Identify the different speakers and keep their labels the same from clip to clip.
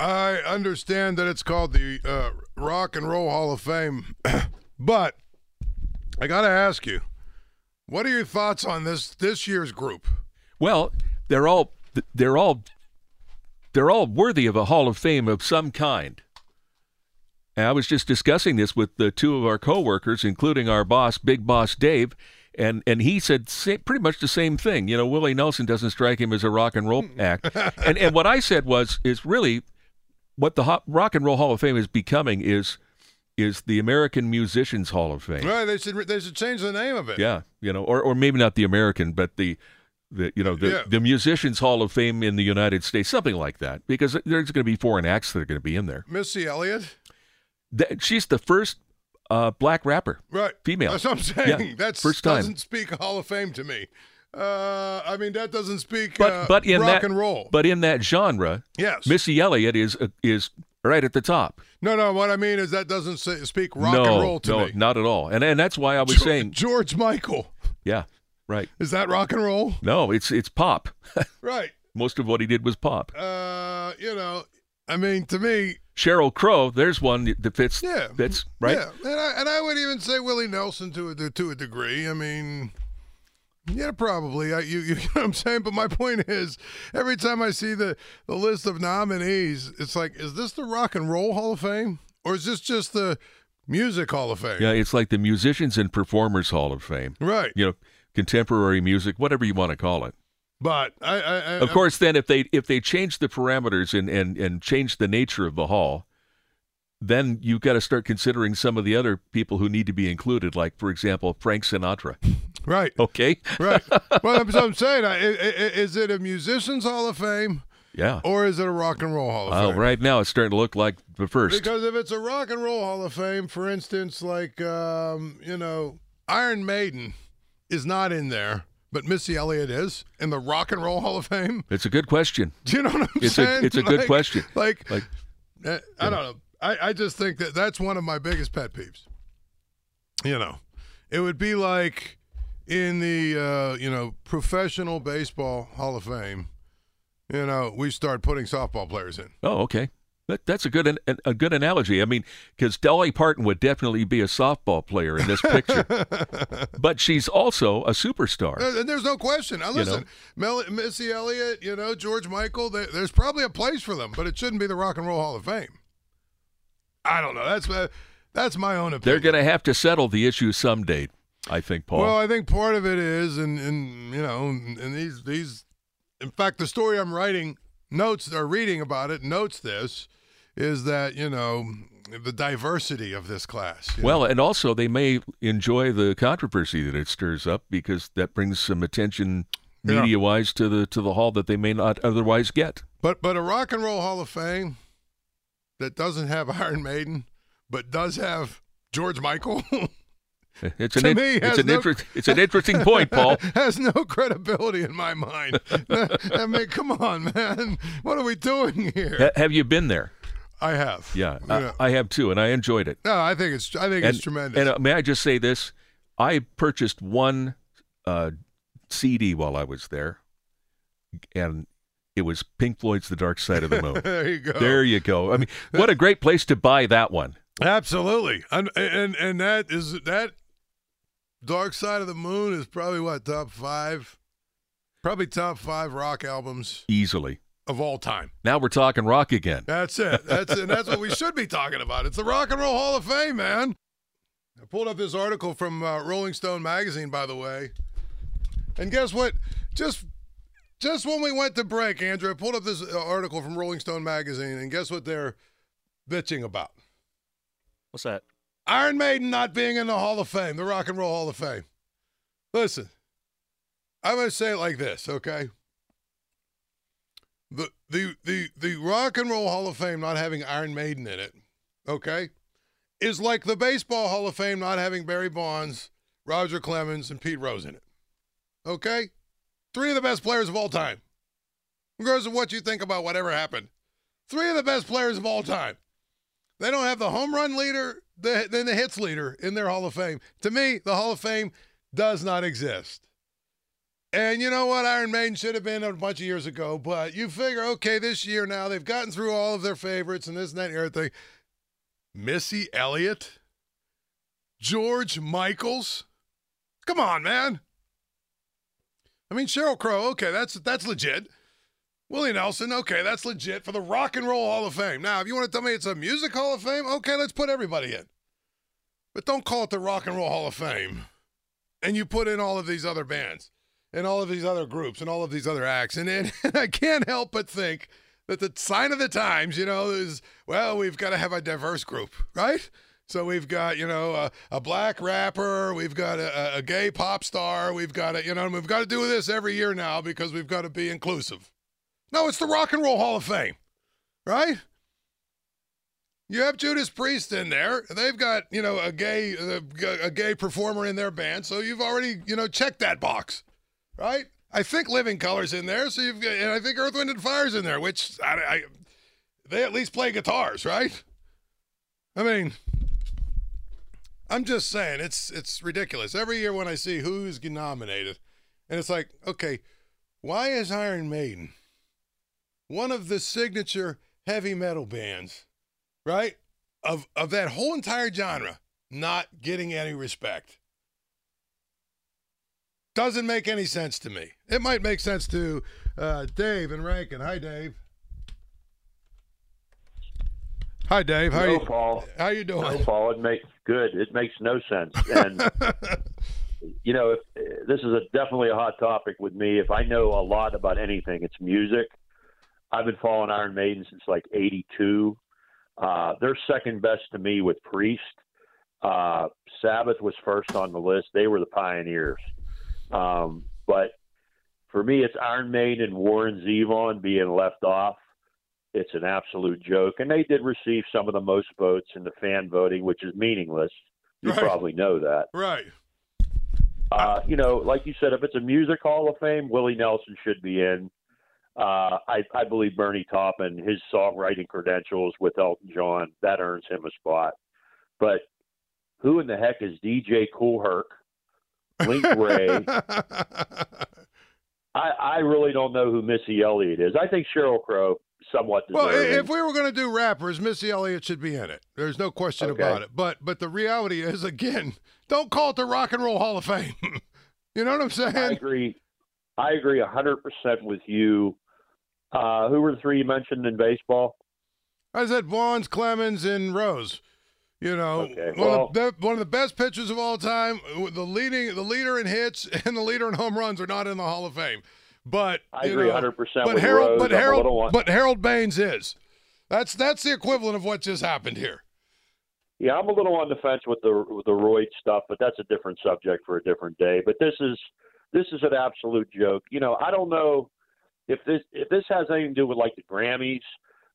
Speaker 1: I understand that it's called the uh, Rock and Roll Hall of Fame, but I got to ask you, what are your thoughts on this this year's group?
Speaker 2: Well, they're all they're all they're all worthy of a Hall of Fame of some kind. And I was just discussing this with the two of our coworkers, including our boss, Big Boss Dave, and and he said pretty much the same thing. You know, Willie Nelson doesn't strike him as a rock and roll act, and and what I said was is really what the Ho- Rock and Roll Hall of Fame is becoming is is the American Musicians Hall of Fame.
Speaker 1: Right, they should they should change the name of it.
Speaker 2: Yeah, you know, or or maybe not the American, but the the you know the,
Speaker 1: Yeah.
Speaker 2: the Musicians Hall of Fame in the United States, something like that, because there's going to be foreign acts that are going to be in there.
Speaker 1: Missy Elliott.
Speaker 2: That, she's the first uh, black rapper.
Speaker 1: Right.
Speaker 2: Female.
Speaker 1: That's what I'm saying.
Speaker 2: Yeah,
Speaker 1: That's
Speaker 2: first time.
Speaker 1: doesn't speak Hall of Fame to me. Uh, I mean, that doesn't speak
Speaker 2: But
Speaker 1: uh,
Speaker 2: but in
Speaker 1: rock
Speaker 2: that
Speaker 1: and roll.
Speaker 2: but in that genre,
Speaker 1: yes.
Speaker 2: Missy Elliott is uh, is right at the top.
Speaker 1: no, no. What I mean is that doesn't say, speak rock
Speaker 2: no,
Speaker 1: and roll to me.
Speaker 2: no,
Speaker 1: me.
Speaker 2: not at all. And and that's why I was
Speaker 1: George,
Speaker 2: saying,
Speaker 1: George Michael.
Speaker 2: yeah, right.
Speaker 1: Is that rock and roll?
Speaker 2: No, it's it's pop.
Speaker 1: Right.
Speaker 2: Most of what he did was pop.
Speaker 1: Uh, you know, I mean, to me,
Speaker 2: Sheryl Crow, there's one that fits.
Speaker 1: yeah,
Speaker 2: fits right.
Speaker 1: Yeah, and I and I would even say Willie Nelson to a to a degree. I mean, yeah, probably. I, you you know what I'm saying? But my point is, every time I see the the list of nominees, it's like, is this the Rock and Roll Hall of Fame or is this just the Music Hall of Fame?
Speaker 2: Yeah, it's like the Musicians and Performers Hall of Fame.
Speaker 1: Right.
Speaker 2: You know, contemporary music, whatever you want to call it.
Speaker 1: But I, I, I
Speaker 2: Of course, then if they if they change the parameters and and and change the nature of the hall, then you've got to start considering some of the other people who need to be included, like for example Frank Sinatra.
Speaker 1: right.
Speaker 2: Okay.
Speaker 1: Right. well, that's what I'm saying. I, I, I- is it a Musicians Hall of Fame
Speaker 2: Yeah.
Speaker 1: or is it a Rock and Roll Hall of
Speaker 2: Well,
Speaker 1: Fame?
Speaker 2: right now it's starting to look like the first.
Speaker 1: Because if it's a rock and roll hall of fame, for instance, like um, you know, Iron Maiden is not in there, but Missy Elliott is in the Rock and Roll Hall of Fame.
Speaker 2: It's a good question.
Speaker 1: Do you know what I'm
Speaker 2: It's a-
Speaker 1: saying?
Speaker 2: it's a good question.
Speaker 1: Like,
Speaker 2: Like,
Speaker 1: uh, I don't know. I, I just think that that's one of my biggest pet peeves. You know, it would be like in the uh, you know professional baseball Hall of Fame. You know, we start putting softball players in.
Speaker 2: oh, okay. That, that's a good an, a good analogy. I mean, because Dolly Parton would definitely be a softball player in this picture, but she's also a superstar.
Speaker 1: And there's no question. Now, listen, Mel- Missy Elliott, you know, George Michael, there- there's probably a place for them, but it shouldn't be the Rock and Roll Hall of Fame. I don't know. That's uh, that's my own opinion.
Speaker 2: They're going to have to settle the issue someday, I think, Paul.
Speaker 1: Well, I think part of it is, and and you know, and these these, in fact, the story I'm writing notes or reading about it notes this is that you know the diversity of this class. you know.
Speaker 2: Well, and also they may enjoy the controversy that it stirs up because that brings some attention media-wise to the to the hall that they may not otherwise get.
Speaker 1: But but a Rock and Roll Hall of Fame that doesn't have Iron Maiden, but does have George Michael,
Speaker 2: It's an in-
Speaker 1: me,
Speaker 2: it's an
Speaker 1: no-
Speaker 2: inter- it's an interesting point, Paul.
Speaker 1: has no credibility in my mind. I mean, come on, man, what are we doing here?
Speaker 2: Ha- have you been there?
Speaker 1: I have.
Speaker 2: Yeah, I, I have too, and I enjoyed it.
Speaker 1: no, I think it's I think
Speaker 2: and,
Speaker 1: it's tremendous.
Speaker 2: And uh, may I just say this? I purchased one uh, CD while I was there, and it was Pink Floyd's "The Dark Side of the Moon."
Speaker 1: there you go.
Speaker 2: There you go. I mean, what a great place to buy that one.
Speaker 1: Absolutely, and and and that is that. Dark Side of the Moon is probably what top five, probably top five rock albums
Speaker 2: Easily.
Speaker 1: of all time.
Speaker 2: Now we're talking rock again.
Speaker 1: That's it. That's and that's what we should be talking about. It's the Rock and Roll Hall of Fame, man. I pulled up this article from uh, Rolling Stone magazine, by the way, and guess what? Just just when we went to break, Andrew, I pulled up this uh, article from Rolling Stone magazine, and guess what they're bitching about?
Speaker 3: What's that?
Speaker 1: Iron Maiden not being in the Hall of Fame, the Rock and Roll Hall of Fame. Listen, I'm to say it like this, okay? The, the the the Rock and Roll Hall of Fame not having Iron Maiden in it, okay, is like the Baseball Hall of Fame not having Barry Bonds, Roger Clemens, and Pete Rose in it. Okay, three of the best players of all time, regardless of what you think about whatever happened. Three of the best players of all time. They don't have the home run leader, the, then the hits leader in their Hall of Fame. To me, the Hall of Fame does not exist. And you know what? Iron Maiden should have been a bunch of years ago, but you figure, okay, this year now they've gotten through all of their favorites and this and that and everything. Missy Elliott, George Michaels. Come on, man. I mean, Sheryl Crow, okay, that's that's legit. Willie Nelson, okay, that's legit for the Rock and Roll Hall of Fame. Now, if you want to tell me it's a Music Hall of Fame, okay, let's put everybody in. But don't call it the Rock and Roll Hall of Fame. And you put in all of these other bands and all of these other groups and all of these other acts. And, and, and I can't help but think that the sign of the times, you know, is, well, we've got to have a diverse group, right? So we've got, you know, a, a black rapper, we've got a, a gay pop star, we've got to, you know, we've got to do this every year now because we've got to be inclusive. No, it's the Rock and Roll Hall of Fame, right? You have Judas Priest in there. They've got, you know, a gay a gay performer in their band, so you've already, you know, checked that box, right? I think Living Colour's in there, so you've got, and I think Earth, Wind and Fire's in there, which I, I they at least play guitars, right? I mean, I'm just saying it's it's ridiculous. Every year when I see who's nominated, and it's like, okay, why is Iron Maiden one of the signature heavy metal bands, right? Of of that whole entire genre not getting any respect. Doesn't make any sense to me. It might make sense to uh, Dave and Rankin. Hi, Dave. Hi, Dave. How
Speaker 4: no,
Speaker 1: you?
Speaker 4: Paul.
Speaker 1: How you doing?
Speaker 4: No, Paul. It makes good. It makes no sense. And you know, if, this is a, definitely a hot topic with me. If I know a lot about anything, it's music. I've been following Iron Maiden since like '82. Uh, they're second best to me with Priest. Uh, Sabbath was first on the list. They were the pioneers. Um, but for me, it's Iron Maiden and Warren Zevon being left off. It's an absolute joke. And they did receive some of the most votes in the fan voting, which is meaningless. You
Speaker 1: Right.
Speaker 4: probably know that.
Speaker 1: right.
Speaker 4: Uh, you know, like you said, if it's a music hall of fame, Willie Nelson should be in. Uh, I, I believe Bernie Taupin, his songwriting credentials with Elton John, that earns him a spot. But who in the heck is DJ Kool Herc? Link Wray. I, I really don't know who Missy Elliott is. I think Sheryl Crow somewhat
Speaker 1: Well, if we were going to do rappers, Missy Elliott should be in it. There's no question
Speaker 4: Okay.
Speaker 1: about it. But but the reality is, again, don't call it the Rock and Roll Hall of Fame. you know what I'm saying?
Speaker 4: I agree. I agree hundred percent with you. Uh, who were the three you mentioned in baseball?
Speaker 1: I said Bonds, Clemens, and Rose. You know,
Speaker 4: Okay,
Speaker 1: one,
Speaker 4: well-
Speaker 1: of the, one of the best pitchers of all time. The leading, the leader in hits and the leader in home runs are not in the Hall of Fame. But
Speaker 4: I agree
Speaker 1: know,
Speaker 4: hundred percent
Speaker 1: But
Speaker 4: with
Speaker 1: Harold,
Speaker 4: Rose.
Speaker 1: but Harold, but Harold Baines is. That's that's the equivalent of what just happened here.
Speaker 4: Yeah, I'm a little on the fence with the with the Royd stuff, but that's a different subject for a different day. But this is this is an absolute joke. You know, I don't know if this if this has anything to do with like the Grammys,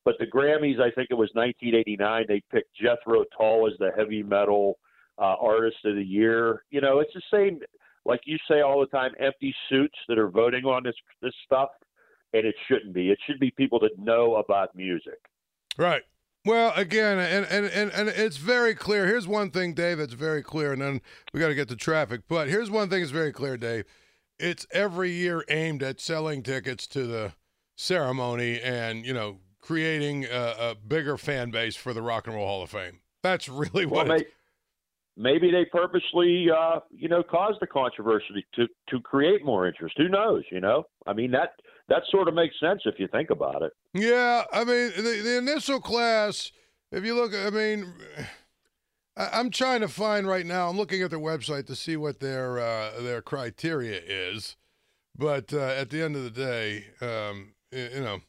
Speaker 4: but the Grammys, I think it was 1989. They picked Jethro Tull as the heavy metal uh, artist of the year. You know, it's the same, like you say all the time, empty suits that are voting on this this stuff, and it shouldn't be. It should be people that know about music.
Speaker 1: Right. Well, again, and, and, and, and it's very clear. Here's one thing, Dave, that's very clear, and then we got to get to traffic. But here's one thing that's very clear, Dave. It's every year aimed at selling tickets to the ceremony and, you know, creating a, a bigger fan base for the Rock and Roll Hall of Fame. That's really what it's
Speaker 4: maybe they purposely, uh, you know, caused the controversy to to create more interest. Who knows? You know, I mean that that sort of makes sense if you think about it.
Speaker 1: Yeah, I mean the the initial class. If you look, I mean, I, I'm trying to find right now. I'm looking at their website to see what their uh, their criteria is, but uh, at the end of the day, um, you know,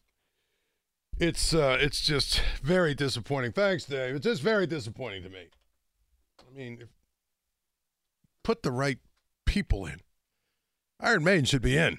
Speaker 1: it's uh, it's just very disappointing. Thanks, Dave. It's just very disappointing to me. I mean, if, put the right people in. Iron Maiden should be in.